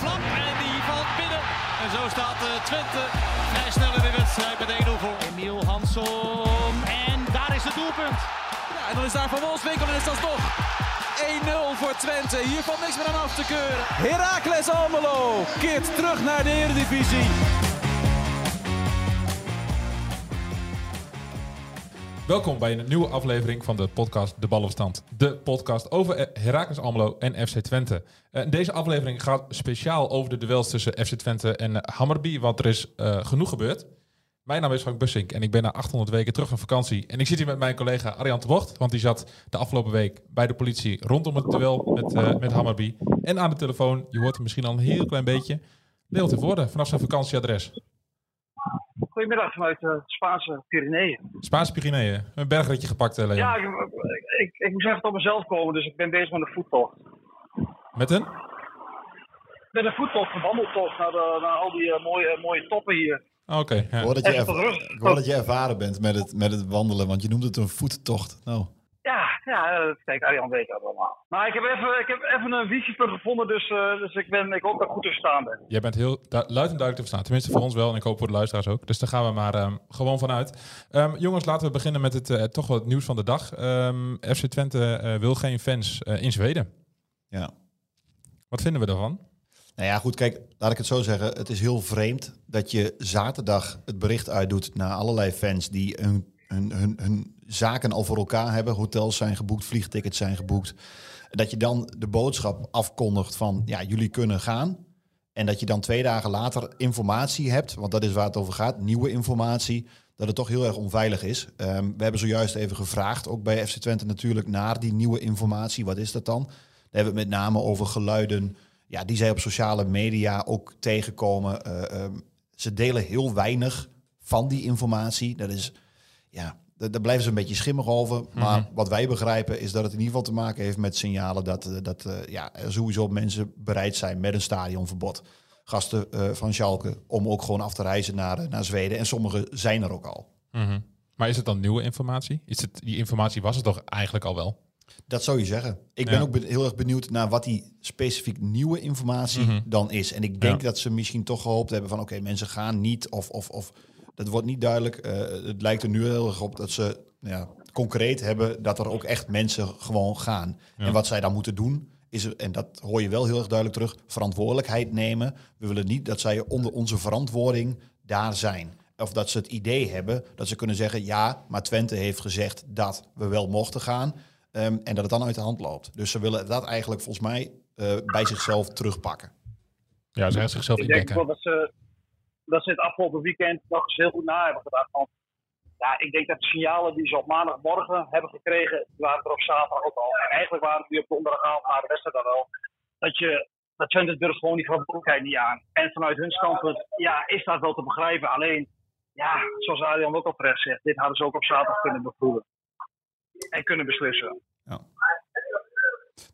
Flap en die valt binnen. En zo staat uh, Twente vrij snel in de wedstrijd met 1-0 voor. Emiel Hansson. En daar is het doelpunt. Ja, en dan is daar Van Wolfswinkel en is dat toch 1-0 voor Twente. Hier valt niks meer aan af te keuren. Heracles Almelo keert terug naar de Eredivisie. Welkom bij een nieuwe aflevering van de podcast De Ballenstand. De podcast over Heracles Almelo en FC Twente. Uh, deze aflevering gaat speciaal over de duels tussen FC Twente en Hammerby, want er is uh, genoeg gebeurd. Mijn naam is Frank Bussink en ik ben na 800 weken terug van vakantie. En ik zit hier met mijn collega Arjan de Bocht, want die zat de afgelopen week bij de politie rondom het duel met, met Hammerby. En aan de telefoon, je hoort hem misschien al een heel klein beetje, Leo te Voorde vanaf zijn vakantieadres. Goedemiddag vanuit de Spaanse Pyreneeën. Spaanse Pyreneeën, een bergritje gepakt, Leo. Ja, ik, ik, ik, moest even tot mezelf komen, dus ik ben bezig met een voettocht. Met een? Met een voettocht, een wandeltocht naar, de, naar al die uh, mooie, mooie toppen hier. Oké. Okay, ja. ik, hoor dat je ik hoor dat je ervaren bent met het, met het wandelen, want je noemt het een voettocht. Nou. Ja, kijk, Arjan weet dat allemaal. Maar ik heb even, ik heb even een visiepunt gevonden, dus, uh, dus ik, ben, ik hoop dat ik goed te verstaan ben. Jij bent heel luid en duidelijk te verstaan. Tenminste voor ons wel en ik hoop voor de luisteraars ook. Dus daar gaan we maar um, gewoon vanuit. Um, jongens, laten we beginnen met het, uh, toch wel het nieuws van de dag. Um, FC Twente uh, wil geen fans in Zweden. Ja. Wat vinden we daarvan? Nou ja, goed, kijk, laat ik het zo zeggen. Het is heel vreemd dat je zaterdag het bericht uitdoet naar allerlei fans die hun, hun, hun, hun zaken al voor elkaar hebben. Hotels zijn geboekt, vliegtickets zijn geboekt. Dat je dan de boodschap afkondigt van, ja, jullie kunnen gaan. En dat je dan twee dagen later informatie hebt, want dat is waar het over gaat, nieuwe informatie, dat het toch heel erg onveilig is. Um, we hebben zojuist even gevraagd, ook bij FC Twente natuurlijk, naar die nieuwe informatie. Wat is dat dan? Daar hebben we het met name over geluiden, ja, die zij op sociale media ook tegenkomen. Uh, um, ze delen heel weinig van die informatie. Dat is, ja, daar blijven ze een beetje schimmig over. Maar mm -hmm. wat wij begrijpen is dat het in ieder geval te maken heeft met signalen dat, dat uh, ja, sowieso mensen bereid zijn met een stadionverbod. Gasten uh, van Schalke om ook gewoon af te reizen naar, naar Zweden. En sommigen zijn er ook al. Mm -hmm. Maar is het dan nieuwe informatie? Is het, die informatie was het toch eigenlijk al wel? Dat zou je zeggen. Ik ben ja. ook heel erg benieuwd naar wat die specifiek nieuwe informatie mm -hmm. dan is. En ik denk ja. dat ze misschien toch gehoopt hebben van oké, okay, mensen gaan niet of, of, of dat wordt niet duidelijk. Uh, het lijkt er nu heel erg op dat ze ja, concreet hebben dat er ook echt mensen gewoon gaan. Ja. En wat zij dan moeten doen, is er, en dat hoor je wel heel erg duidelijk terug, verantwoordelijkheid nemen. We willen niet dat zij onder onze verantwoording daar zijn. Of dat ze het idee hebben dat ze kunnen zeggen, ja, maar Twente heeft gezegd dat we wel mochten gaan. Um, en dat het dan uit de hand loopt. Dus ze willen dat eigenlijk volgens mij uh, bij zichzelf terugpakken. Ja, ze hebben zichzelf Ik indekken. denk wel dat ze, dat ze het afgelopen weekend nog eens heel goed na hebben gedacht. Want ja, ik denk dat de signalen die ze op maandagmorgen hebben gekregen, die waren er op zaterdag ook al. En eigenlijk waren die op donderdagavond na de wedstrijd dan wel. Dat je dat Twente durft gewoon die verantwoordelijkheid niet aan. En vanuit hun standpunt, ja, is dat wel te begrijpen. Alleen, ja, zoals Adrian ook al terecht zegt, dit hadden ze ook op zaterdag kunnen bevoelen. En kunnen beslissen. Ja.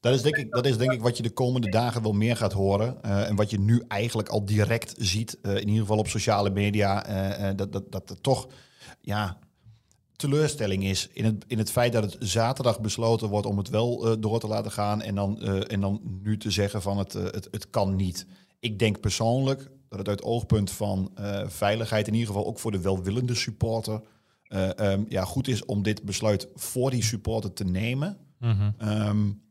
Dat is, denk ik, dat is denk ik wat je de komende dagen wel meer gaat horen. Uh, en wat je nu eigenlijk al direct ziet, uh, in ieder geval op sociale media. Uh, dat, dat, dat er toch ja, teleurstelling is in het, in het feit dat het zaterdag besloten wordt om het wel door te laten gaan. En dan, en dan nu te zeggen van het, het, het kan niet. Ik denk persoonlijk dat het uit oogpunt van veiligheid, in ieder geval ook voor de welwillende supporter, um, ja, goed is om dit besluit voor die supporter te nemen. Mm -hmm. um,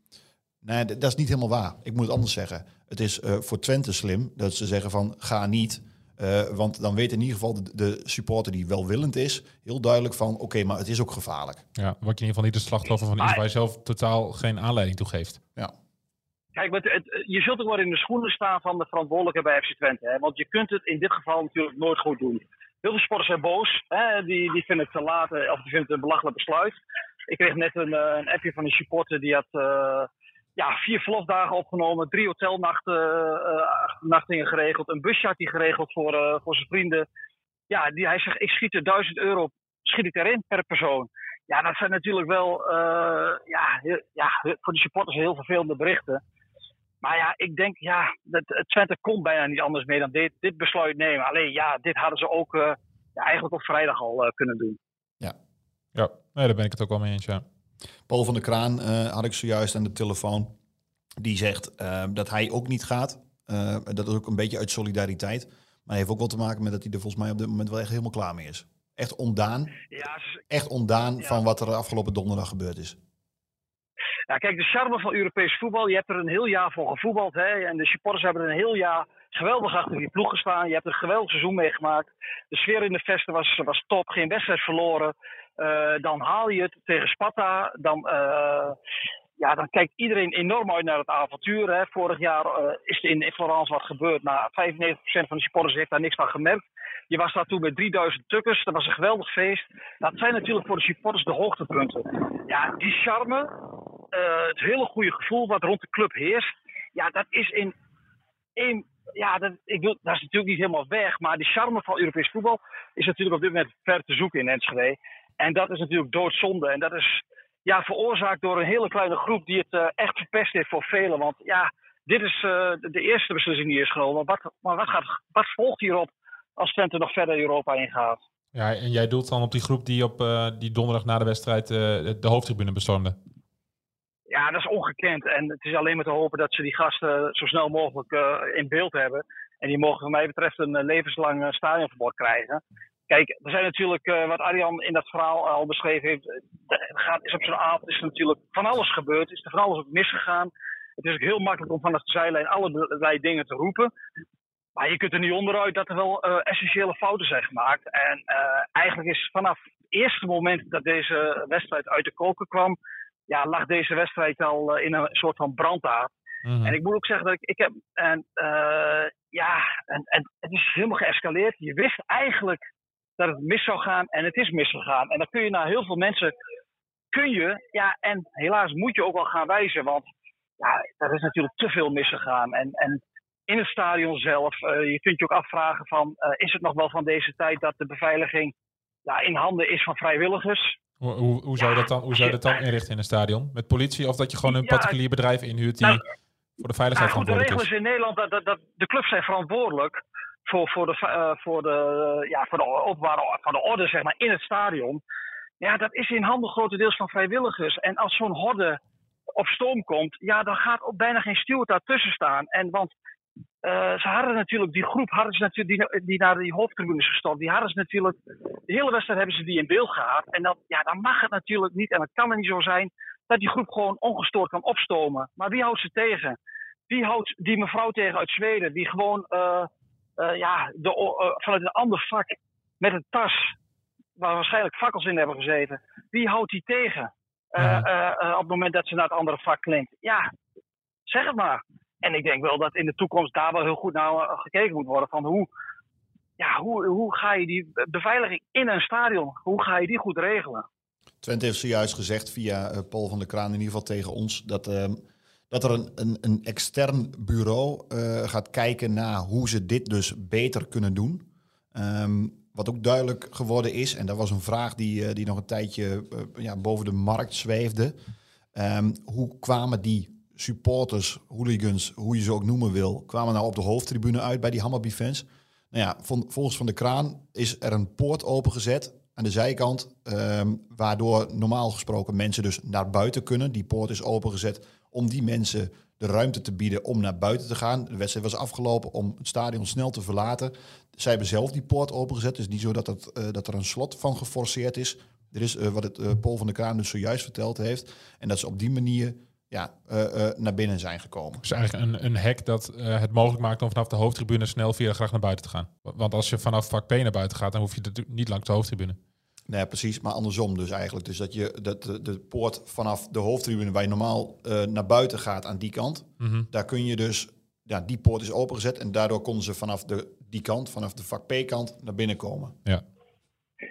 Nee, dat is niet helemaal waar. Ik moet het anders zeggen. Het is uh, voor Twente slim dat ze zeggen van ga niet. Uh, want dan weet in ieder geval de, de, supporter die welwillend is, heel duidelijk van oké, okay, maar het is ook gevaarlijk. Ja, wat je in ieder geval niet de slachtoffer van iets waar je zelf totaal geen aanleiding toe geeft. Ja. Kijk, het, het, je zult ook wel in de schoenen staan van de verantwoordelijke bij FC Twente. Hè? Want je kunt het in dit geval natuurlijk nooit goed doen. Heel veel sporters zijn boos. Hè? Die, die vinden het te laat of die vinden het een belachelijk besluit. Ik kreeg net een, een appje van een supporter die had ja, vier verlofdagen opgenomen, drie hotelnachtingen uh, geregeld, een busje had hij geregeld voor, uh, voor zijn vrienden. Ja, die, hij zegt, ik schiet er duizend euro, schiet ik erin per persoon. Ja, dat zijn natuurlijk wel, uh, ja, heel, ja, voor de supporters heel vervelende berichten. Maar ja, ik denk, ja, het Twente kon bijna niet anders mee dan dit, dit besluit nemen. Alleen ja, dit hadden ze ook ja, eigenlijk op vrijdag al kunnen doen. Ja, ja nee, daar ben ik het ook wel mee eens, ja. Paul van der Kraan had ik zojuist aan de telefoon. Die zegt dat hij ook niet gaat. dat is ook een beetje uit solidariteit. Maar heeft ook wel te maken met dat hij er volgens mij op dit moment wel echt helemaal klaar mee is. Echt ondaan. Ja, echt ondaan van wat er afgelopen donderdag gebeurd is. Ja, kijk, de charme van Europees voetbal. Je hebt er een heel jaar voor gevoetbald. Hè, en de supporters hebben er een heel jaar geweldig achter die ploeg gestaan. Je hebt een geweldig seizoen meegemaakt. De sfeer in de vesten was, was top. Geen wedstrijd verloren. Uh, dan haal je het tegen Sparta. Dan, uh, ja, dan kijkt iedereen enorm uit naar het avontuur. Hè. Vorig jaar uh, is er in Florence wat gebeurd. Maar 95% van de supporters heeft daar niks van gemerkt. Je was daar toen met 3000 tukkers. Dat was een geweldig feest. Dat zijn natuurlijk voor de supporters de hoogtepunten. Ja, die charme, het hele goede gevoel wat rond de club heerst. Ja, dat is in één. Ja, dat, ik wil, dat is natuurlijk niet helemaal weg. Maar die charme van Europees voetbal is natuurlijk op dit moment ver te zoeken in Enschede. En dat is natuurlijk doodzonde. En dat is ja, veroorzaakt door een hele kleine groep die het uh, echt verpest heeft voor velen. Want ja, dit is uh, de eerste beslissing die is genomen. Wat, maar wat, gaat, wat volgt hierop als Twente nog verder Europa ingaat? Ja, en jij doelt dan op die groep die op uh, die donderdag na de wedstrijd de hoofdtribune bestormde? Ja, dat is ongekend. En het is alleen maar te hopen dat ze die gasten zo snel mogelijk in beeld hebben. En die mogen, wat mij betreft, een levenslang stadionverbod krijgen. Kijk, er zijn natuurlijk, uh, wat Arjan in dat verhaal al beschreven heeft, het gaat, is op zo'n avond is er natuurlijk van alles gebeurd, is er van alles ook misgegaan. Het is ook heel makkelijk om vanaf de zijlijn allerlei dingen te roepen. Maar je kunt er niet onderuit dat er wel uh, essentiële fouten zijn gemaakt. En uh, eigenlijk is vanaf het eerste moment dat deze wedstrijd uit de koken kwam, ja, lag deze wedstrijd al in een soort van brandaard. Mm -hmm. En ik moet ook zeggen dat ik, ik heb, en, ja, en, en het is helemaal geëscaleerd. Je wist eigenlijk dat het mis zou gaan en het is misgegaan. En dan kun je naar heel veel mensen, kun je, ja, en helaas moet je ook wel gaan wijzen, want ja, er is natuurlijk te veel misgegaan. En, en in het stadion zelf, uh, je kunt je ook afvragen van, uh, is het nog wel van deze tijd dat de beveiliging ja, in handen is van vrijwilligers? Hoe, hoe, hoe zou, ja, dat dan, hoe zou dat dan inrichten in een stadion? Met politie of dat je gewoon een ja, particulier bedrijf inhuurt die nou, voor de veiligheid nou, verantwoordelijk is? De regel is in Nederland dat, dat, dat de clubs zijn verantwoordelijk voor, voor, de, uh, voor, de, ja, voor de openbare voor de orde zeg maar, in het stadion. Ja, dat is in handen grotendeels van vrijwilligers. En als zo'n horde op stoom komt, ja, dan gaat ook bijna geen steward daartussen staan. En want uh, ze hadden natuurlijk, die groep hadden ze natuurlijk, die, die naar die hoofdtribunes gestopt, die hadden ze natuurlijk, de hele wedstrijd hebben ze die in beeld gehad. En dat, ja, dan mag het natuurlijk niet, en het kan er niet zo zijn, dat die groep gewoon ongestoord kan opstomen. Maar wie houdt ze tegen? Wie houdt die mevrouw tegen uit Zweden, die gewoon uh, uh, ja, de, uh, vanuit een ander vak met een tas waar waarschijnlijk fakkels in hebben gezeten, wie houdt die tegen? Uh, op het moment dat ze naar het andere vak klinkt. Ja, zeg het maar. En ik denk wel dat in de toekomst daar wel heel goed naar gekeken moet worden van hoe, ja, hoe, hoe ga je die beveiliging in een stadion, hoe ga je die goed regelen? Twente heeft zojuist gezegd via Paul van der Kraan in ieder geval tegen ons dat ehm, dat er een, een, een extern bureau uh, gaat kijken naar hoe ze dit dus beter kunnen doen. Um, wat ook duidelijk geworden is, en dat was een vraag die, uh, die nog een tijdje uh, ja, boven de markt zweefde. Um, hoe kwamen die supporters, hooligans, hoe je ze ook noemen wil, kwamen nou op de hoofdtribune uit bij die Hammerby-fans? Nou ja, volgens Van de Kraan is er een poort opengezet aan de zijkant, um, waardoor normaal gesproken mensen dus naar buiten kunnen. Die poort is opengezet om die mensen de ruimte te bieden om naar buiten te gaan. De wedstrijd was afgelopen om het stadion snel te verlaten. Zij hebben zelf die poort opengezet. Dus niet zo dat, het, uh, dat er een slot van geforceerd is. Er is uh, wat het uh, Paul van der Kraan dus zojuist verteld heeft. En dat ze op die manier ja, naar binnen zijn gekomen. Dus eigenlijk een, een hek dat het mogelijk maakt om vanaf de hoofdtribune snel via de graag naar buiten te gaan. Want als je vanaf vak P naar buiten gaat, dan hoef je niet langs de hoofdtribune. Nee, precies, maar andersom dus eigenlijk. Dus dat je dat de, de poort vanaf de hoofdtribune waar je normaal uh, naar buiten gaat aan die kant, mm -hmm. daar kun je dus, ja, die poort is opengezet en daardoor konden ze vanaf de, die kant, vanaf de vak P-kant, naar binnen komen. Ja.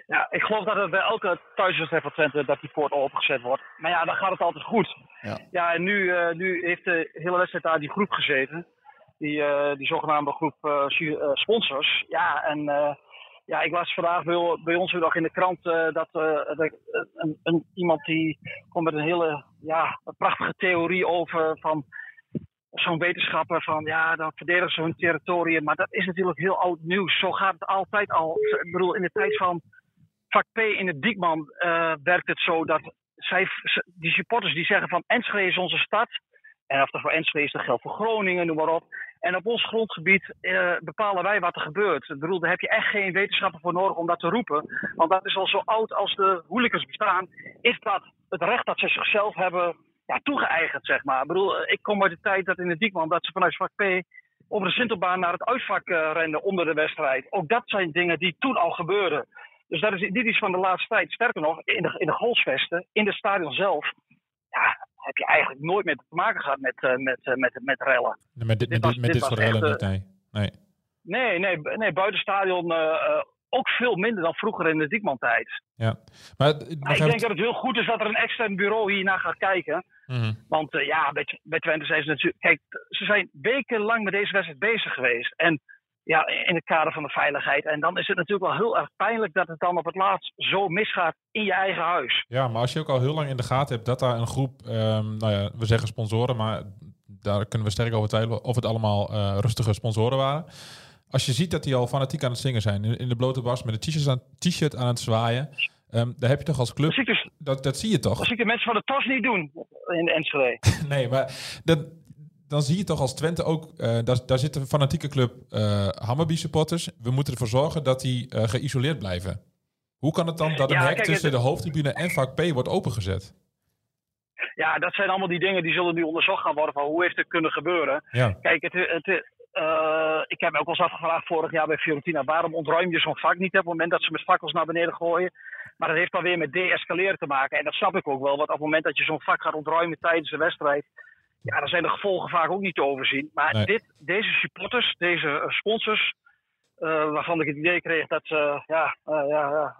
Ja, ik geloof dat het bij elke thuiswedstrijd van Twente dat die poort opengezet wordt. Maar ja, dan gaat het altijd goed. Ja, ja en nu, uh, nu heeft de hele wedstrijd daar die groep gezeten. Die, uh, die zogenaamde groep sponsors. Ja, en ja, ik las vandaag bij, bij ons nog in de krant uh, dat uh, een, een, iemand die komt met een hele ja, een prachtige theorie over van zo'n wetenschapper van ja, dan verdedigen ze hun territorium. Maar dat is natuurlijk heel oud nieuws. Zo gaat het altijd al. Ik bedoel, in de tijd van vak P in het Diekman werkt het zo dat zij, die supporters die zeggen van Enschede is onze stad. En of dat voor Enschede is, dat geldt voor Groningen, noem maar op. En op ons grondgebied eh, bepalen wij wat er gebeurt. Ik bedoel, daar heb je echt geen wetenschappen voor nodig om dat te roepen. Want dat is al zo oud als de hooligans bestaan. Is dat het recht dat ze zichzelf hebben ja, toegeëigend, zeg maar. Ik bedoel, ik kom uit de tijd dat in de Diekman dat ze vanuit vak P over de Sintelbaan naar het uitvak uh, renden onder de wedstrijd. Ook dat zijn dingen die toen al gebeurden. Dus dat is dit is van de laatste tijd. Sterker nog, in de, in de golfsvesten, in het stadion zelf, heb je eigenlijk nooit meer te maken gehad met, uh, met, uh, met, met rellen. Met dit, dit, was, met dit, soort rellen niet, nee. nee. Nee, nee, buitenstadion uh, ook veel minder dan vroeger in de Diekman-tijd. Ja. Maar, maar ik denk dat het heel goed is dat er een extern bureau hiernaar gaat kijken. Mm -hmm. Want ja, bij, bij Twente zijn ze natuurlijk... Kijk, ze zijn wekenlang met deze wedstrijd bezig geweest. En ja, in het kader van de veiligheid. En dan is het natuurlijk wel heel erg pijnlijk dat het dan op het laatst zo misgaat in je eigen huis. Ja, maar als je ook al heel lang in de gaten hebt dat daar een groep, um, nou ja, we zeggen sponsoren, maar daar kunnen we sterk over twijfelen of het allemaal uh, rustige sponsoren waren. Als je ziet dat die al fanatiek aan het zingen zijn, in, de blote bas met een t-shirt aan, t-shirt aan het zwaaien, um, daar heb je toch als club, dat, dus, dat, dat zie je toch? Dat zie ik de mensen van de TOS niet doen in de Enschede. nee, maar dat, dan zie je toch als Twente ook, uh, daar, daar zit een fanatieke club uh, Hammerby supporters. We moeten ervoor zorgen dat die uh, geïsoleerd blijven. Hoe kan het dan dat een ja, hek kijk, tussen het... de hoofdtribune en vak P wordt opengezet? Ja, dat zijn allemaal die dingen die zullen nu onderzocht gaan worden van hoe heeft het kunnen gebeuren. Ja. Kijk, het, het, ik heb me ook wel eens afgevraagd vorig jaar bij Fiorentina, waarom ontruim je zo'n vak niet op het moment dat ze met fakkels naar beneden gooien? Maar dat heeft dan weer met de-escaleren te maken. En dat snap ik ook wel, want op het moment dat je zo'n vak gaat ontruimen tijdens de wedstrijd, ja, dan zijn de gevolgen vaak ook niet te overzien. Maar nee. dit, deze supporters, deze sponsors, uh, waarvan ik het idee kreeg dat ze, ja, uh, ja,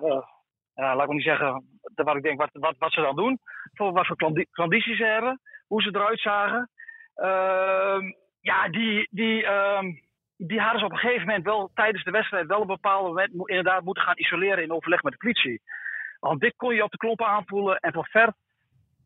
ja, laat ik niet zeggen, wat ik denk, wat, wat, wat ze dan doen, voor wat voor condities ze hebben, hoe ze eruit zagen. Ehm, ja, die, die, ehm, die hadden ze op een gegeven moment wel tijdens de wedstrijd wel een bepaald moment inderdaad moeten gaan isoleren in overleg met de politie. Want dit kon je op de kloppen aanvoelen en van ver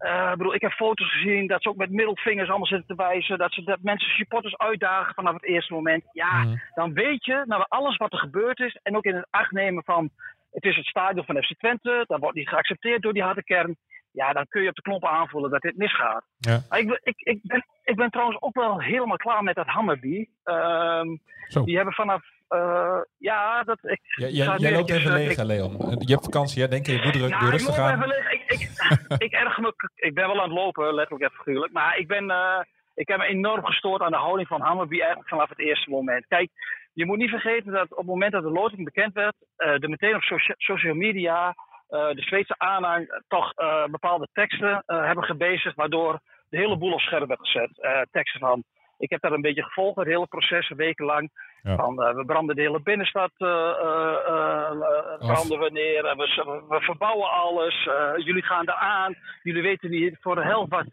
uh, bedoel, ik heb foto's gezien dat ze ook met middelvingers allemaal zitten te wijzen. Dat ze dat mensen supporters uitdagen vanaf het eerste moment. Ja, mm. dan weet je, nou, alles wat er gebeurd is. En ook in het acht nemen van. Het is het stadion van FC Twente. Dat wordt niet geaccepteerd door die harde kern. Ja, dan kun je op de knoppen aanvoelen dat dit misgaat. Ja. Ik, ik, ik, ben, ik ben trouwens ook wel helemaal klaar met dat Hammerby. Um, die hebben vanaf uh, ja, dat ik. Ja, jij, jij loopt even leeg, ik, Leon. Je hebt vakantie, hè? Denk je, je moet er nou, rustig aan. Ik, ik, ik, erg me, ik ben wel aan het lopen, letterlijk en figuurlijk. Maar ik, ben, uh, ik heb me enorm gestoord aan de houding van Hammerby eigenlijk vanaf het eerste moment. Kijk, je moet niet vergeten dat op het moment dat de loting bekend werd, uh, er meteen op socia social media de Zweedse aanhang toch bepaalde teksten hebben gebezigd, waardoor de hele boel op scherp werd gezet. teksten van ik heb dat een beetje gevolgd, het hele proces, wekenlang. Ja. Van, uh, we branden de hele binnenstad, uh, uh, branden we neer, we, we verbouwen alles, jullie gaan eraan, jullie weten niet voor de helft wat,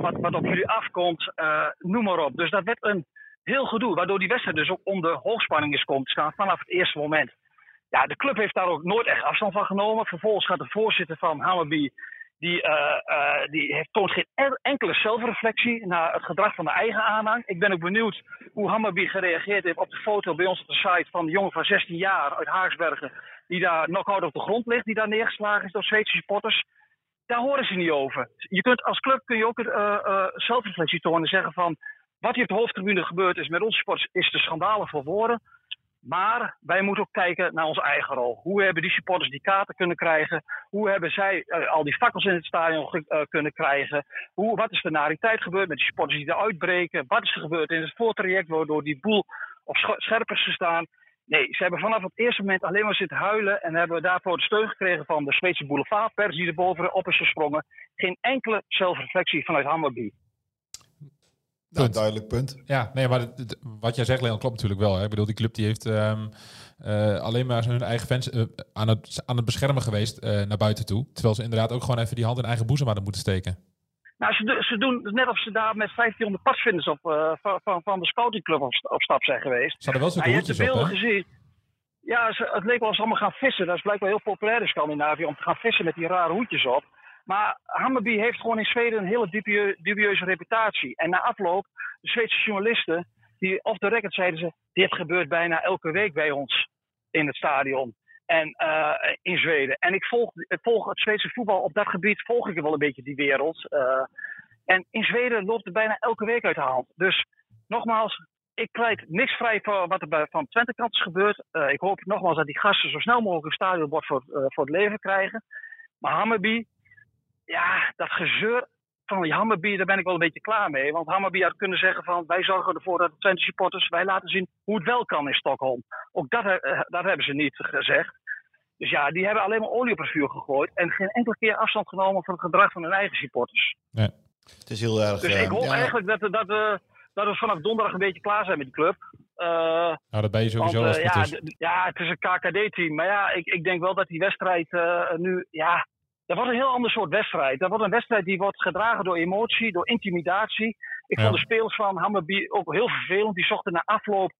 wat, wat op jullie afkomt, noem maar op. Dus dat werd een heel gedoe, waardoor die wedstrijd dus ook onder hoogspanning is komt te staan vanaf het eerste moment. Ja, de club heeft daar ook nooit echt afstand van genomen. Vervolgens gaat de voorzitter van Hammerby die, uh, uh, die heeft, toont geen enkele zelfreflectie naar het gedrag van de eigen aanhang. Ik ben ook benieuwd hoe Hammerby gereageerd heeft op de foto bij ons op de site van een jongen van 16 jaar uit Haagsbergen. Die daar knock-out op de grond ligt, die daar neergeslagen is door Zweedse supporters. Daar horen ze niet over. Je kunt, als club kun je ook uh, zelfreflectie tonen en zeggen van... Wat hier op de hoofdtribune gebeurd is met onze sporters is te schandalen voor woorden. Maar wij moeten ook kijken naar onze eigen rol. Hoe hebben die supporters die kaarten kunnen krijgen? Hoe hebben zij uh, al die fakkels in het stadion uh, kunnen krijgen? Hoe, wat is er na die tijd gebeurd met die supporters die eruit breken? Wat is er gebeurd in het voortraject waardoor die boel op scherp is gestaan? Nee, ze hebben vanaf het eerste moment alleen maar zitten huilen en hebben daarvoor de steun gekregen van de Zweedse boulevardpers die er bovenop is gesprongen. Geen enkele zelfreflectie vanuit Hammerby. Nou, duidelijk punt. Ja, nee, maar wat jij zegt, Leon, klopt natuurlijk wel. Hè? Ik bedoel, die club die heeft um, uh, alleen maar hun eigen fans uh, aan, het, aan het beschermen geweest uh, naar buiten toe. Terwijl ze inderdaad ook gewoon even die hand in eigen boezem hadden moeten steken. Nou, ze, ze doen net of ze daar met 1500 pasvinders op, van, van, van de scoutingclub op, op stap zijn geweest. Ze hadden wel zo'n nou, hoedjes op, hè? gezien. Ja, ze, het leek wel als allemaal gaan vissen. Dat is blijkbaar heel populair in Scandinavië om te gaan vissen met die rare hoedjes op. Maar Hammerby heeft gewoon in Zweden een hele dubieuze reputatie. En na afloop de Zweedse journalisten, die off the record zeiden ze: Dit gebeurt bijna elke week bij ons in het stadion. En uh, in Zweden. En ik volg, het Zweedse voetbal op dat gebied, volg ik wel een beetje die wereld. Uh, en in Zweden loopt het bijna elke week uit de hand. Dus nogmaals, ik pleit niks vrij voor wat er van Twente kant is gebeurd. Uh, ik hoop nogmaals dat die gasten zo snel mogelijk een stadionbord voor, voor het leven krijgen. Maar Hammerby, ja, dat gezeur van die Hammerby, daar ben ik wel een beetje klaar mee. Want Hammerby had kunnen zeggen van wij zorgen ervoor dat de Twente supporters, wij laten zien hoe het wel kan in Stockholm. Ook dat, uh, dat hebben ze niet gezegd. Dus ja, die hebben alleen maar olie op het vuur gegooid en geen enkele keer afstand genomen van het gedrag van hun eigen supporters. Nee. Het is heel erg. Dus uh, ik hoop ja. eigenlijk dat, dat, uh, dat we vanaf donderdag een beetje klaar zijn met die club. Uh, nou, dat ben je sowieso want, als ja, het is. ja, het is een KKD-team. Maar ja, ik, ik denk wel dat die wedstrijd nu, ja, dat wordt een heel ander soort wedstrijd. Dat wordt een wedstrijd die wordt gedragen door emotie, door intimidatie. Ik Ja. vond de spelers van Hammerby ook heel vervelend. Die zochten na afloop,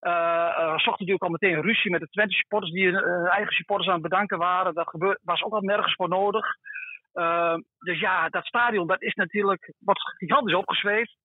uh, uh, zochten natuurlijk al meteen ruzie met de Twente supporters die hun uh, eigen supporters aan het bedanken waren. Dat gebeurt, was ook al nergens voor nodig. Dus ja, dat stadion dat is natuurlijk wat gigantisch opgezweefd.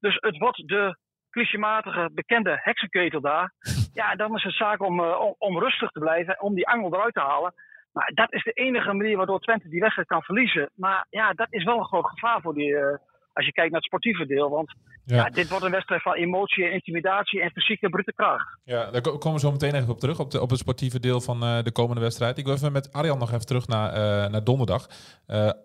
Dus het wordt de clichématige bekende heksenketel daar. Ja, dan is het zaak om, om, om rustig te blijven, om die angel eruit te halen. Maar dat is de enige manier waardoor Twente die wedstrijd kan verliezen. Maar ja, dat is wel een groot gevaar voor die, uh, als je kijkt naar het sportieve deel. Want ja. ja. dit wordt een wedstrijd van emotie en intimidatie en fysieke brute kracht. Ja, daar komen we zo meteen even op terug, op, de, op het sportieve deel van uh, de komende wedstrijd. Ik wil even met Arjan nog even terug naar, uh, naar donderdag.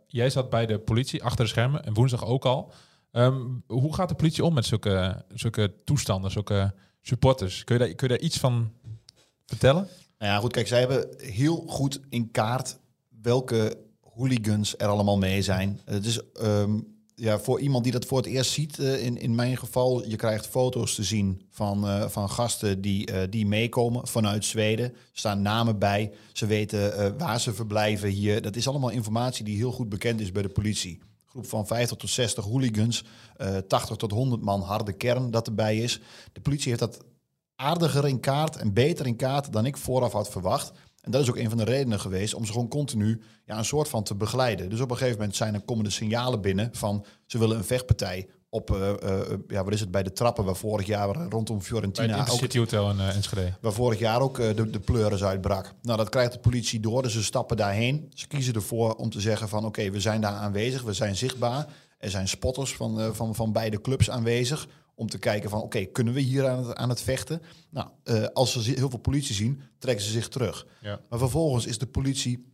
Jij zat bij de politie achter de schermen en woensdag ook al. Um, hoe gaat de politie om met zulke, zulke toestanden, zulke supporters? Kun je, daar, kun je daar iets van vertellen? Nou ja, goed, kijk, zij hebben heel goed in kaart welke hooligans er allemaal mee zijn. Het is um, ja, voor iemand die dat voor het eerst ziet, uh, in, in mijn geval, je krijgt foto's te zien van, uh, van gasten die, uh, die meekomen vanuit Zweden. Er staan namen bij, ze weten waar ze verblijven hier. Dat is allemaal informatie die heel goed bekend is bij de politie. Groep van 50 tot 60 hooligans, 80 tot 100 man harde kern dat erbij is. De politie heeft dat aardiger in kaart en beter in kaart dan ik vooraf had verwacht. En dat is ook een van de redenen geweest om ze gewoon continu ja, een soort van te begeleiden. Dus op een gegeven moment zijn er komende signalen binnen van ze willen een vechtpartij op, uh, uh, ja, wat is het, bij de trappen waar vorig jaar rondom Fiorentina... Bij het City Hotel in uh, Enschede. Waar vorig jaar ook de, de pleuris uitbrak. Nou, dat krijgt de politie door, dus ze stappen daarheen. Ze kiezen ervoor om te zeggen van oké, okay, we zijn daar aanwezig, we zijn zichtbaar. Er zijn spotters van, van, van beide clubs aanwezig om te kijken van oké, okay, kunnen we hier aan het, aan het vechten? Nou, uh, als ze heel veel politie zien, trekken ze zich terug. Ja. Maar vervolgens is de politie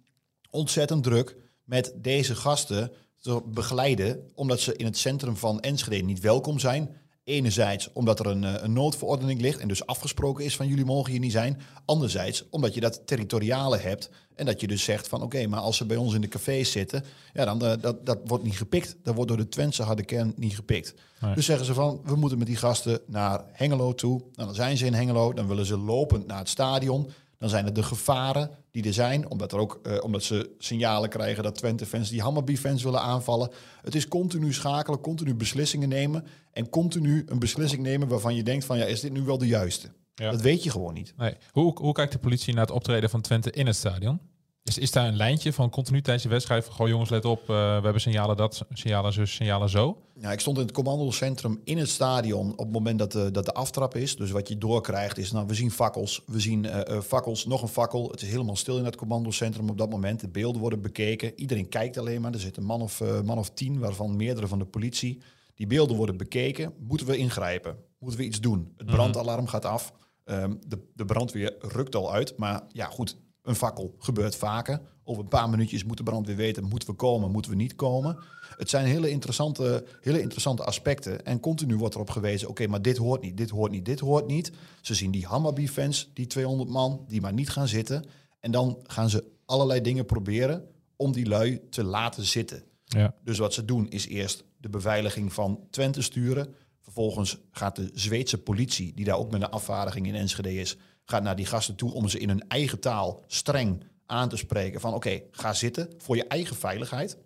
ontzettend druk met deze gasten te begeleiden, omdat ze in het centrum van Enschede niet welkom zijn. Enerzijds omdat er een, een noodverordening ligt en dus afgesproken is van jullie mogen hier niet zijn. Anderzijds omdat je dat territoriale hebt en dat je dus zegt van oké, okay, maar als ze bij ons in de cafés zitten, ja, dan uh, dat, dat wordt niet gepikt. Dat wordt door de Twentse harde kern niet gepikt. Nee. Dus zeggen ze van we moeten met die gasten naar Hengelo toe. Nou, dan zijn ze in Hengelo, dan willen ze lopend naar het stadion. Dan zijn er de gevaren die er zijn, omdat, er ook, uh, omdat ze signalen krijgen dat Twente-fans die Hammarby-fans willen aanvallen. Het is continu schakelen, continu beslissingen nemen en continu een beslissing nemen waarvan je denkt van ja, is dit nu wel de juiste? Ja. Dat weet je gewoon niet. Nee. Hoe, hoe kijkt de politie naar het optreden van Twente in het stadion? Is, is daar een lijntje van continu tijdens de wedstrijd van... goh jongens, let op, uh, we hebben signalen dat, signalen zus, signalen zo? Ja, ik stond in het commandocentrum in het stadion op het moment dat de, dat de aftrap is. Dus wat je doorkrijgt is, nou, we zien fakkels, we zien uh, uh, fakkels, nog een fakkel. Het is helemaal stil in het commandocentrum op dat moment. De beelden worden bekeken. Iedereen kijkt alleen maar. Er zit een man of, uh, man of tien, waarvan meerdere van de politie. Die beelden worden bekeken. Moeten we ingrijpen? Moeten we iets doen? Het brandalarm gaat af. Um, de, de brandweer rukt al uit. Maar ja, goed, een fakkel gebeurt vaker. Over een paar minuutjes moet de brandweer weten, moeten we komen, moeten we niet komen. Het zijn hele interessante, hele interessante aspecten. En continu wordt erop gewezen, oké, okay, maar dit hoort niet, dit hoort niet, dit hoort niet. Ze zien die Hammarby-fans, die 200 man, die maar niet gaan zitten. En dan gaan ze allerlei dingen proberen om die lui te laten zitten. Ja. Dus wat ze doen is eerst de beveiliging van Twente sturen. Vervolgens gaat de Zweedse politie, die daar ook met een afvaardiging in Enschede is, gaat naar die gasten toe om ze in hun eigen taal streng aan te spreken van oké, okay, ga zitten voor je eigen veiligheid.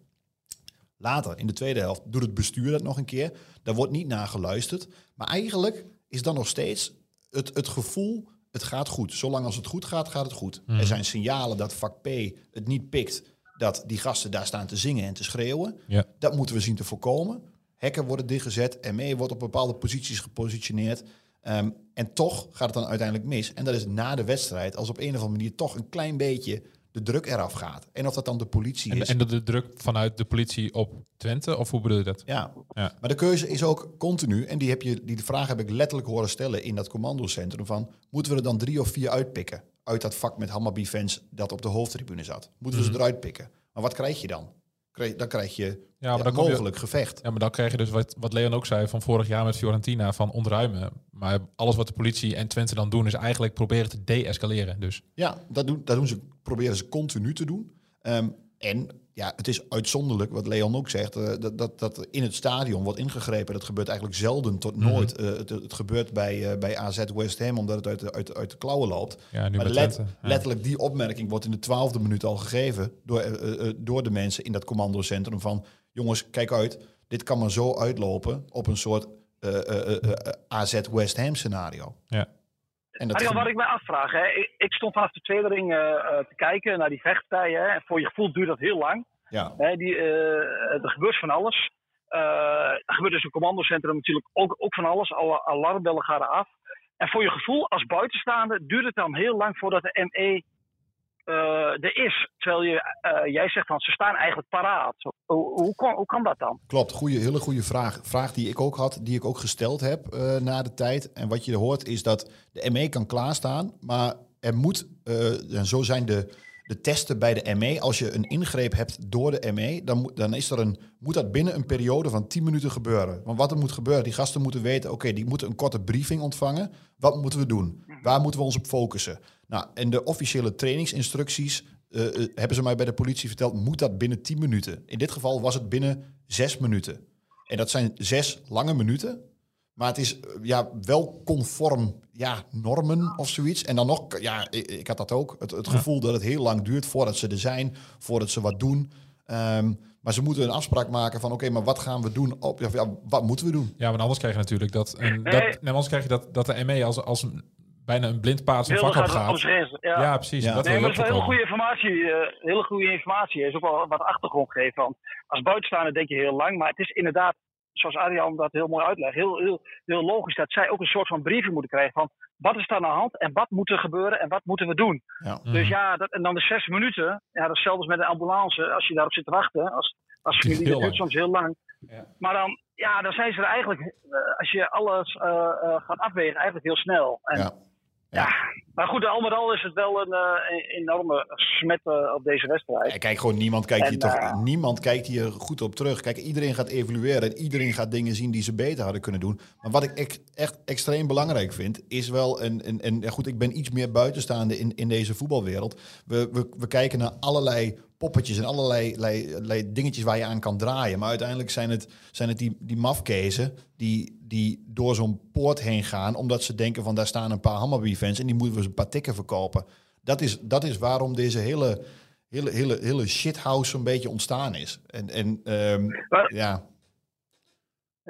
Later, in de tweede helft, doet het bestuur dat nog een keer. Daar wordt niet naar geluisterd. Maar eigenlijk is dan nog steeds het, het gevoel, het gaat goed. Zolang als het goed gaat, gaat het goed. Mhm. Er zijn signalen dat vak P het niet pikt, dat die gasten daar staan te zingen en te schreeuwen. Ja. Dat moeten we zien te voorkomen. Hekken worden dichtgezet, ME wordt op bepaalde posities gepositioneerd. Ehm, en toch gaat het dan uiteindelijk mis. En dat is na de wedstrijd, als op een of andere manier toch een klein beetje de druk eraf gaat. En of dat dan de politie En, is. en de, de druk vanuit de politie op Twente, of hoe bedoel je dat? Ja. Ja. maar de keuze is ook continu. En die, heb je, die vraag heb ik letterlijk horen stellen in dat commandocentrum. Van, moeten we er dan drie of vier uitpikken? Uit dat vak met Hammarby-fans dat op de hoofdtribune zat. Moeten we ze eruit pikken? Maar wat krijg je dan? Dan krijg je. Ja, ja, maar dan kom je- mogelijk gevecht. Ja, maar dan krijg je dus wat, wat Leon ook zei van vorig jaar met Fiorentina, van ontruimen. Maar alles wat de politie en Twente dan doen, is eigenlijk proberen te de-escaleren. Dus Ja, dat doen, dat doen ze, proberen ze continu te doen. Em, en ja, het is uitzonderlijk, wat Leon ook zegt, eh, dat, dat, dat in het stadion wordt ingegrepen. Dat gebeurt eigenlijk zelden tot Mhm. nooit. Eh, het, het gebeurt bij, eh, bij AZ West Ham, omdat het uit de, uit, uit de klauwen loopt. ja, nu maar let- Twente. Ja. letterlijk die opmerking wordt in de twaalfde minuut al gegeven door, door de mensen in dat commandocentrum van... jongens, kijk uit, dit kan maar zo uitlopen op een soort AZ West Ham scenario. Ja. En dat Arjan, ge- wat ik mij afvraag, hè, ik, ik stond vanaf de tweede ring eh, eh, te kijken naar die vechtpartijen. Hè, en voor je gevoel duurt dat heel lang. ja. Hè, die, eh, er gebeurt van alles. Er gebeurt dus een commandocentrum natuurlijk ook, ook van alles. Alle alarmbellen gaan eraf. En voor je gevoel als buitenstaander duurt het dan heel lang voordat de ME er is. Terwijl je, eh, jij zegt van ze staan eigenlijk paraat. Hoe, hoe, kan, hoe kan dat dan? Klopt, goeie, hele goede vraag. Vraag die ik ook had, die ik ook gesteld heb eh, na de tijd. En wat je hoort is dat de ME kan klaarstaan, maar er moet, eh, en zo zijn de, de testen bij de ME, als je een ingreep hebt door de ME, dan, moet, dan is er een, moet dat binnen een periode van 10 minuten gebeuren. Want wat er moet gebeuren, die gasten moeten weten, oké, die moeten een korte briefing ontvangen. Wat moeten we doen? Waar moeten we ons op focussen? Nou, en de officiële trainingsinstructies eh, eh, hebben ze mij bij de politie verteld, moet dat binnen 10 minuten. In dit geval was het binnen 6 minuten. En dat zijn zes lange minuten. Maar het is eh, ja, wel conform ja, normen of zoiets. En dan nog, ja, ik, ik had dat ook. Het, het gevoel dat het heel lang duurt voordat ze er zijn, voordat ze wat doen. Ehm, maar ze moeten een afspraak maken van, oké, maar wat gaan we doen? Op, of ja, wat moeten we doen? Ja, want anders krijg je natuurlijk dat, Nee. dat, nee, anders krijg je dat, dat de ME als, als een, bijna een blind paard zijn vak op gaat ja. Ja, precies. Ja. Dat Nee, wil maar je dat is wel hele voorkomen. goede informatie. eh, hele goede informatie. Er is ook wel wat achtergrond gegeven. Want als buitenstaander denk je heel lang. Maar het is inderdaad, zoals Arjan dat heel mooi uitlegt, heel, heel, heel logisch dat zij ook een soort van briefing moeten krijgen van wat is er aan de hand en wat moet er gebeuren en wat moeten we doen. Ja. Mhm. Dus ja, dat, en dan de zes minuten. Ja, dat is zelfs met een ambulance. Als je daarop zit te wachten, als, als familie, dat heel duurt soms heel lang. Ja. Maar dan, ja, dan zijn ze er eigenlijk, eh, als je alles eh, eh, gaat afwegen, eigenlijk heel snel. En, Ja. Ja. maar goed, al met al is het wel een eh, een enorme smet op deze wedstrijd. Ja, kijk, gewoon niemand kijkt En, hier toch. eh, niemand kijkt hier goed op terug. Kijk, iedereen gaat evalueren en iedereen gaat dingen zien die ze beter hadden kunnen doen. Maar wat ik ex- echt extreem belangrijk vind, is wel een. En, en ja, goed, ik ben iets meer buitenstaande in, in deze voetbalwereld. We, we, we kijken naar allerlei poppetjes en allerlei, allerlei, allerlei dingetjes waar je aan kan draaien. Maar uiteindelijk zijn het, zijn het die, die mafkezen die, die door zo'n poort heen gaan, omdat ze denken van daar staan een paar Hammarby-fans en die moeten we eens een paar tikken verkopen. Dat is, dat is waarom deze hele, hele, hele, hele shithouse zo'n beetje ontstaan is. En, en ehm, ja,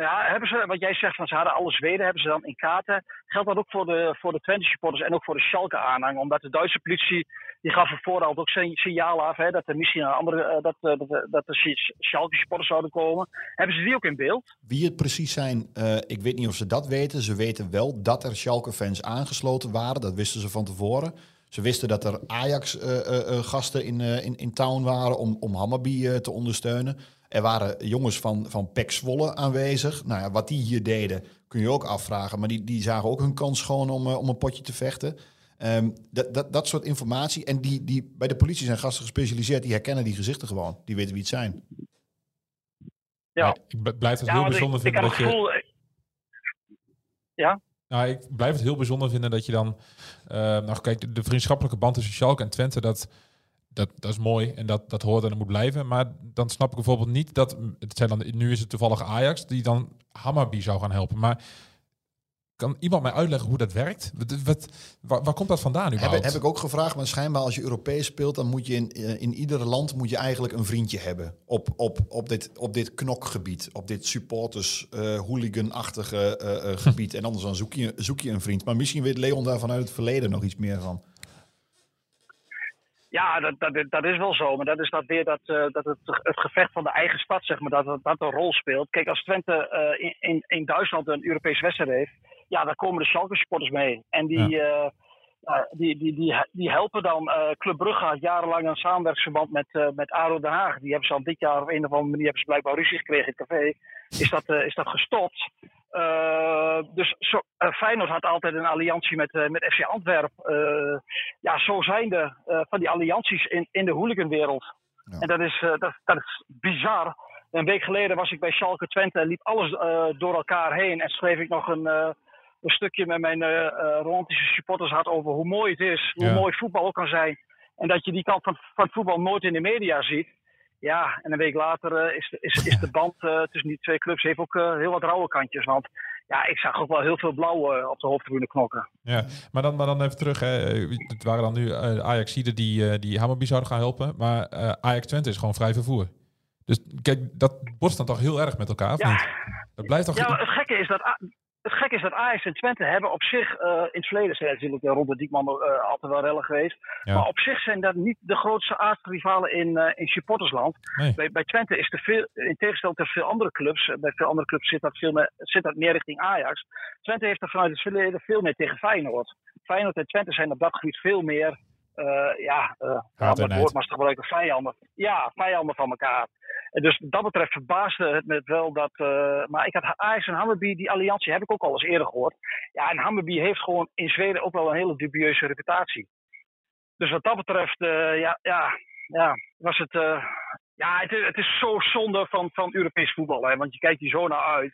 Ja, hebben ze, wat jij zegt van ze hadden alle Zweden, hebben ze dan in kaarten. Geldt dat ook voor de, voor de Twente supporters en ook voor de Schalke aanhang? Omdat de Duitse politie, die gaf er vooral ook signaal af, hè, dat er misschien een andere, eh, dat, eh, dat, eh, dat de Schalke supporters zouden komen. Hebben ze die ook in beeld? wie het precies zijn, ik weet niet of ze dat weten. Ze weten wel dat er Schalke-fans aangesloten waren. Dat wisten ze van tevoren. Ze wisten dat er Ajax-gasten in, in, in town waren om, om Hammarby eh, te ondersteunen. Er waren jongens van, van PEC Zwolle aanwezig. Nou ja, wat die hier deden, kun je ook afvragen. Maar die, die zagen ook hun kans gewoon om, eh, om een potje te vechten. Ehm, dat, dat, dat soort informatie. En die, die, bij de politie zijn gasten gespecialiseerd. Die herkennen die gezichten gewoon. Die weten wie het zijn. Ja. Ik blijf het Ja, heel bijzonder ik vinden dat je... eh, Nou, ik blijf het heel bijzonder vinden dat je dan... eh, nou, kijk, de, de vriendschappelijke band tussen Schalke en Twente, dat, dat, dat is mooi en dat, dat hoort en dat moet blijven. Maar dan snap ik bijvoorbeeld niet dat... Het zijn dan, nu is het toevallig Ajax die dan Hammarby zou gaan helpen. Maar kan iemand mij uitleggen hoe dat werkt? Wat, wat, waar, waar komt dat vandaan Heb, überhaupt? heb ik ook gevraagd, maar schijnbaar als je Europees speelt, dan moet je in, eh, in ieder land moet je eigenlijk een vriendje hebben op, op, op, dit, op dit knokgebied, op dit supporters eh hooligan-achtige eh, eh, gebied. En anders dan zoek je, zoek je een vriend. Maar misschien weet Leon daar vanuit het verleden nog iets meer van. Ja, dat, dat, dat is wel zo. Maar dat is dat weer dat, uh, dat het, het gevecht van de eigen stad, zeg maar, dat dat, een rol speelt. Kijk, als Twente uh, in, in, in, Duitsland een Europese wedstrijd heeft, ja, daar komen de Schalke supporters mee. En die, ja. uh, die, die, die, die helpen dan. Club Brugge had jarenlang een samenwerksverband met, met ADO Den Haag. Die hebben ze al dit jaar op een of andere manier hebben ze blijkbaar ruzie gekregen in het café. Is dat, is dat gestopt? Uh, dus zo, uh, Feyenoord had altijd een alliantie met, uh, met FC Antwerpen. ja, zo zijn er van die allianties in, in de hooliganwereld. Ja. En dat is, dat, dat is bizar. Een week geleden was ik bij Schalke Twente en liep alles door elkaar heen. En schreef ik nog een, een stukje met mijn romantische supporters had over hoe mooi het is. Hoe mooi voetbal ook kan zijn. En dat je die kant van, van voetbal nooit in de media ziet. Ja, en een week later uh, is, de, is, is de band uh, tussen die twee clubs heeft ook uh, heel wat rauwe kantjes. Want ja, ik zag ook wel heel veel blauw op de hoofdtribune knokken. Ja, maar dan, maar dan even terug. Hè. Het waren dan nu Ajaxiden die, die Hammerby zouden gaan helpen. Maar Ajax Twente is gewoon vrij vervoer. Dus kijk, dat botst dan toch heel erg met elkaar, of ja. niet? Dat blijft toch... Ja, het gekke is dat het gekke is dat Ajax en Twente hebben op zich, uh, in het verleden zijn natuurlijk uh, rond de Diekman uh, altijd wel rellen geweest. Ja. Maar op zich zijn dat niet de grootste aardsrivalen in, in supportersland. Nee. Bij, bij, Twente is er veel, in tegenstelling tot veel andere clubs, bij veel andere clubs zit dat, veel meer, zit dat meer richting Ajax. Twente heeft er vanuit het verleden veel meer tegen Feyenoord. Feyenoord en Twente zijn op dat gebied veel meer, ja, uh, het woord maar te gebruiken, vijanden. Ja, vijanden van elkaar. Dus wat dat betreft verbaasde het me wel dat. Uh, maar ik had Ajax en Hammerby, die alliantie heb ik ook al eens eerder gehoord. Ja, en Hammerby heeft gewoon in Zweden ook wel een hele dubieuze reputatie. Dus wat dat betreft, uh, ja, ja, ja, was het. Uh, ja, het het is zo zonde van, van Europees voetbal. Hè, want je kijkt hier zo naar uit.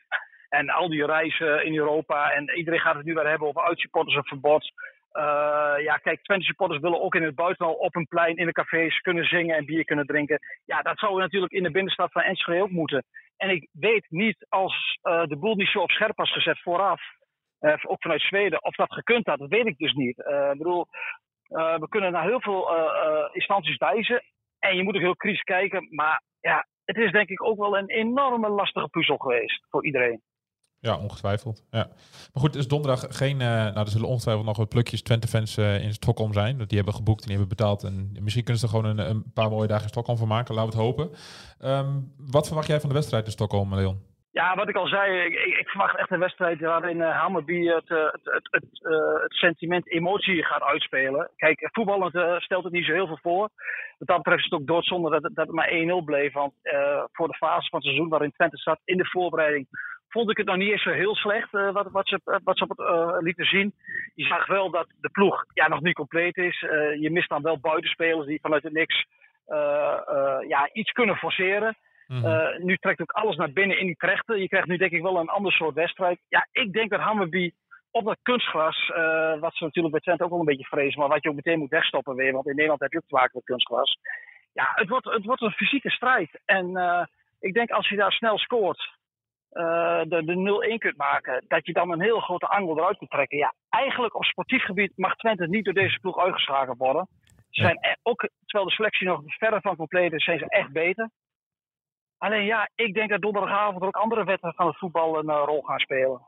En al die reizen in Europa. En iedereen gaat het nu weer hebben over uitsupporters en verbod. Uh, ja, kijk, Twente supporters willen ook in het buitenland op een plein in de cafés kunnen zingen en bier kunnen drinken. Ja, dat zou natuurlijk in de binnenstad van Enschede ook moeten. En ik weet niet als uh, de boel niet zo op scherp was gezet vooraf, uh, ook vanuit Zweden, of dat gekund had. Dat weet ik dus niet. ik bedoel, we kunnen naar heel veel instanties wijzen. En je moet ook heel kritisch kijken. Maar ja, het is denk ik ook wel een enorme lastige puzzel geweest voor iedereen. Ja, ongetwijfeld. Ja. Maar goed, is donderdag geen... Uh, nou, er zullen ongetwijfeld nog wat plukjes Twente-fans uh, in Stockholm zijn. Dat die hebben geboekt en die hebben betaald. En misschien kunnen ze er gewoon een, een paar mooie dagen in Stockholm van maken. Laten we het hopen. Um, wat verwacht jij van de wedstrijd in Stockholm, Leon? Ja, wat ik al zei, ik, ik verwacht echt een wedstrijd waarin uh, Hammerby het, het, het, het, het, sentiment emotie gaat uitspelen. Kijk, voetballend stelt het niet zo heel veel voor. Wat dat betreft is het ook doodzonde dat, dat het maar 1-0 bleef. Want voor de fase van het seizoen waarin Twente zat in de voorbereiding vond ik het nog niet eens zo heel slecht uh, wat, wat, ze, wat ze op het uh, lieten zien. Je zag wel dat de ploeg ja, nog niet compleet is. Uh, je mist dan wel buitenspelers die vanuit het niks ja, iets kunnen forceren. Mm-hmm. nu trekt ook alles naar binnen in Utrecht. Je krijgt nu denk ik wel een ander soort wedstrijd. Ja, ik denk dat Hammerby op dat kunstgras, wat ze natuurlijk bij Twente ook wel een beetje vrezen, maar wat je ook meteen moet wegstoppen weer, want in Nederland heb je ook te maken met kunstgras. Ja, het wordt, het wordt een fysieke strijd. En ik denk als je daar snel scoort, uh, de, de 0-1 kunt maken, dat je dan een heel grote angel eruit kunt trekken. Ja, eigenlijk op sportief gebied mag Twente niet door deze ploeg uitgeschakeld worden. Ze zijn ja. ook, terwijl de selectie nog verder van compleet is, zijn ze echt beter. Alleen ja, ik denk dat donderdagavond er ook andere wetten van het voetbal een uh, rol gaan spelen.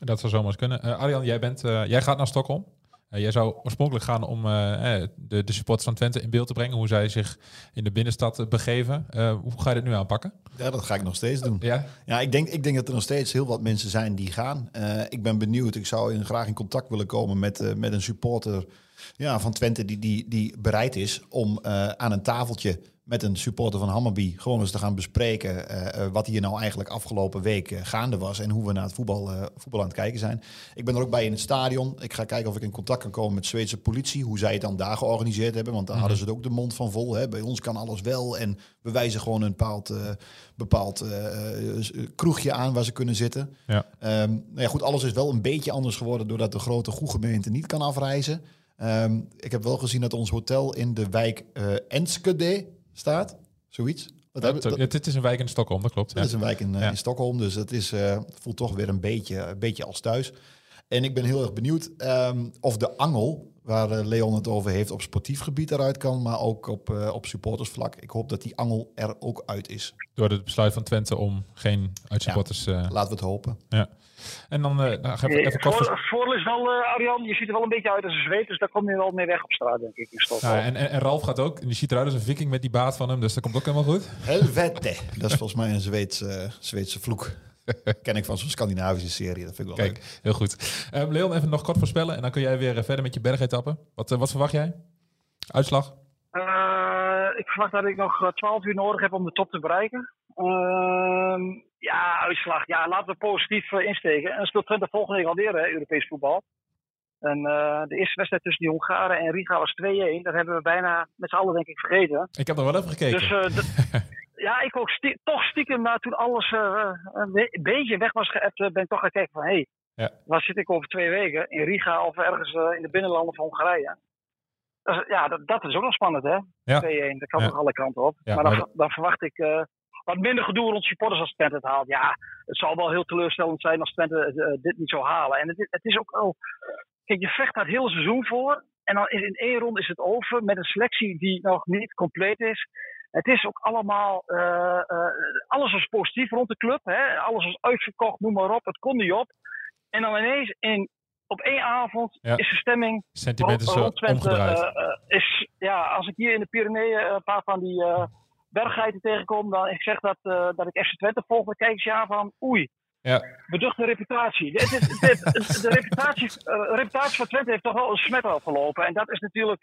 Dat zou zomaar kunnen. Uh, Arjan, jij, bent, jij gaat naar Stockholm. Uh, jij zou oorspronkelijk gaan om uh, de, de supporters van Twente in beeld te brengen, hoe zij zich in de binnenstad begeven. Uh, hoe ga je dit nu aanpakken? Ja, dat ga ik nog steeds doen. Ja, ja ik, denk, ik denk dat er nog steeds heel wat mensen zijn die gaan. ik ben benieuwd. Ik zou in, graag in contact willen komen met, met een supporter ja, van Twente die, die, die bereid is om aan een tafeltje met een supporter van Hammerby gewoon eens te gaan bespreken uh, wat hier nou eigenlijk afgelopen week uh, gaande was en hoe we naar het voetbal, uh, voetbal aan het kijken zijn. Ik ben er ook bij in het stadion. Ik ga kijken of ik in contact kan komen met Zweedse politie, hoe zij het dan daar georganiseerd hebben, want daar mm -hmm. hadden ze het ook de mond van vol. Hè. Bij ons kan alles wel en we wijzen gewoon een bepaald, bepaald kroegje aan waar ze kunnen zitten. Ja. Um, nou ja, goed, alles is wel een beetje anders geworden doordat de grote gemeente niet kan afreizen. Um, ik heb wel gezien dat ons hotel in de wijk Enskede staat. Zoiets. Dat, dit is een wijk in Stockholm, dat klopt. Het ja. is een wijk in, ja. in Stockholm, dus het is, uh, voelt toch weer een beetje, een beetje als thuis. En ik ben heel erg benieuwd um, of de angel, waar eh, Leon het over heeft op sportief gebied eruit kan, maar ook op, eh, op supportersvlak. Ik hoop dat die angel er ook uit is. Door het besluit van Twente om geen uitsupporters... eh Laten we het hopen. ja. En dan eh nou, ga ik even kort... Voor, voordeel is wel, eh, Arjan, je ziet er wel een beetje uit als een zweet, dus daar kom je wel mee weg op straat, denk ik. In. Ja, en, en, en Ralf gaat ook. En die ziet eruit als een viking met die baard van hem. Dus dat komt ook helemaal goed. Helvete. Dat is volgens mij een Zweedse, Zweedse vloek. Ken ik van zo'n Scandinavische serie. Dat vind ik wel leuk. Kijk, heel goed. Ehm, Leon, even nog kort voorspellen. En dan kun jij weer eh, verder met je bergetappen. Wat, eh, wat verwacht jij? Uitslag? Eh, ik verwacht dat ik nog eh, 12 uur nodig heb om de top te bereiken. Ehm, ja, uitslag. Ja, laten we positief insteken. En dan speelt Twente volgende week alweer, hè, Europees voetbal. En eh, de eerste wedstrijd tussen die Hongaren en Riga was 2-1. Dat hebben we bijna met z'n allen, denk ik, vergeten. Ik heb nog wel even gekeken. Dus eh, ja, ik ook stie- toch stiekem, na toen alles eh, een be- beetje weg was geëpt, eh, ben ik toch gaan kijken van hé, hey, Ja. waar zit ik over twee weken? In Riga of ergens eh, in de binnenlanden van Hongarije. Is- ja, dat, dat is ook nog spannend, hè? Ja. 2-1, dat kan Ja. nog alle kanten op. Ja, maar dan, maar- dan verwacht ik eh, wat minder gedoe rond supporters als Twente het haalt. Ja, het zal wel heel teleurstellend zijn als Twente eh, dit niet zou halen. En het, het is ook al... Kijk, je vecht daar het hele seizoen voor. En dan is in één ronde is het over met een selectie die nog niet compleet is. Het is ook allemaal, eh, eh, alles was positief rond de club. Hè? Alles was uitverkocht, noem maar op. Het kon niet op. En dan ineens in, op één avond Ja. is de stemming Sentiment rond- rond Twente, eh, is, ja, als ik hier in de Pyreneeën een paar van die berggeiten tegenkom, dan ik zeg dat, dat ik FC Twente volg, dan kijk ze aan van oei, ja. beduchte reputatie. Het is- de reputatie, reputatie van Twente heeft toch wel een smet afgelopen. En dat is natuurlijk,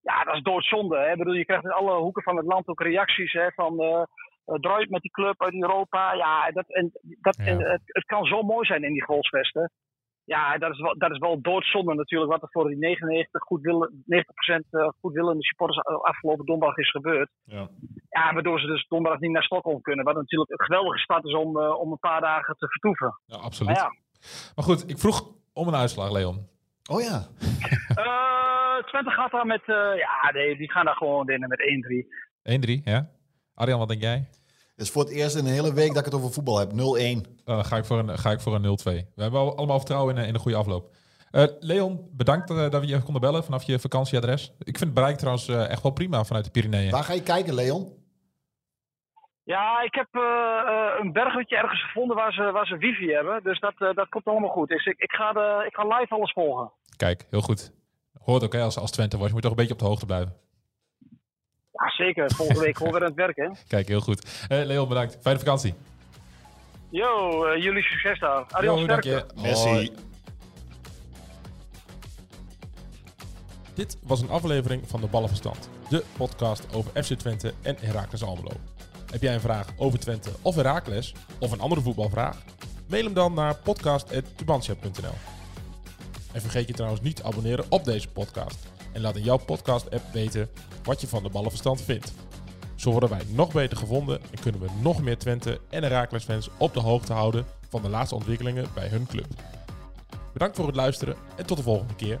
ja, dat is doodzonde. Hè? Ik bedoel, je krijgt in alle hoeken van het land ook reacties hè, van... eh eh, draait met die club uit Europa. Ja, dat, en, dat, Ja. en het, het kan zo mooi zijn in die goalsvesten. Ja, dat is, wel, dat is wel doodzonde natuurlijk. Wat er voor die 99 goedwillen, 90% eh, goedwillende supporters afgelopen donderdag is gebeurd. Ja. Ja, waardoor ze dus donderdag niet naar Stockholm kunnen. Wat natuurlijk een geweldige start is om, eh, om een paar dagen te vertoeven. ja, Maar absoluut. ja, Maar goed, ik vroeg om een uitslag, Leon. Oh ja. Eh, Twente gaat daar met, eh, ja, nee, die gaan daar gewoon winnen met 1-3. 1-3, ja? Arjan, wat denk jij? Het is voor het eerst in een hele week dat ik het over voetbal heb. 0-1. Dan ga ik voor een, ga ik voor een 0-2. We hebben al- allemaal vertrouwen in, een- in een goede afloop. Eh, Leon, bedankt eh, dat we je even konden bellen vanaf je vakantieadres. Ik vind het bereik trouwens eh, echt wel prima vanuit de Pyreneeën. Waar ga je kijken, Leon? Ja, ik heb eh, eh, een berghutje ergens gevonden waar ze, waar ze wifi hebben. Dus dat, eh, dat komt allemaal goed. Dus ik, ik, ga de, ik ga live alles volgen. Kijk, heel goed. Hoort ook hè, als, als Twente was. Je moet toch een beetje op de hoogte blijven. Ja, zeker. Volgende week gewoon weer aan het werk, hè. Kijk, heel goed. Eh, Leon, bedankt. Fijne vakantie. Yo, eh, jullie succes daar. Arjan, Yo, dank sterkte. je. Messi. Hoi. Dit was een aflevering van de Ballenverstand. De podcast over FC Twente en Heracles Almelo. Heb jij een vraag over Twente of Heracles? Of een andere voetbalvraag? Mail hem dan naar podcast.tubantia.nl En vergeet je trouwens niet te abonneren op deze podcast. En laat in jouw podcast-app weten wat je van de Ballenverstand vindt. Zo worden wij nog beter gevonden en kunnen we nog meer Twente en Heracles fans op de hoogte houden van de laatste ontwikkelingen bij hun club. Bedankt voor het luisteren en tot de volgende keer.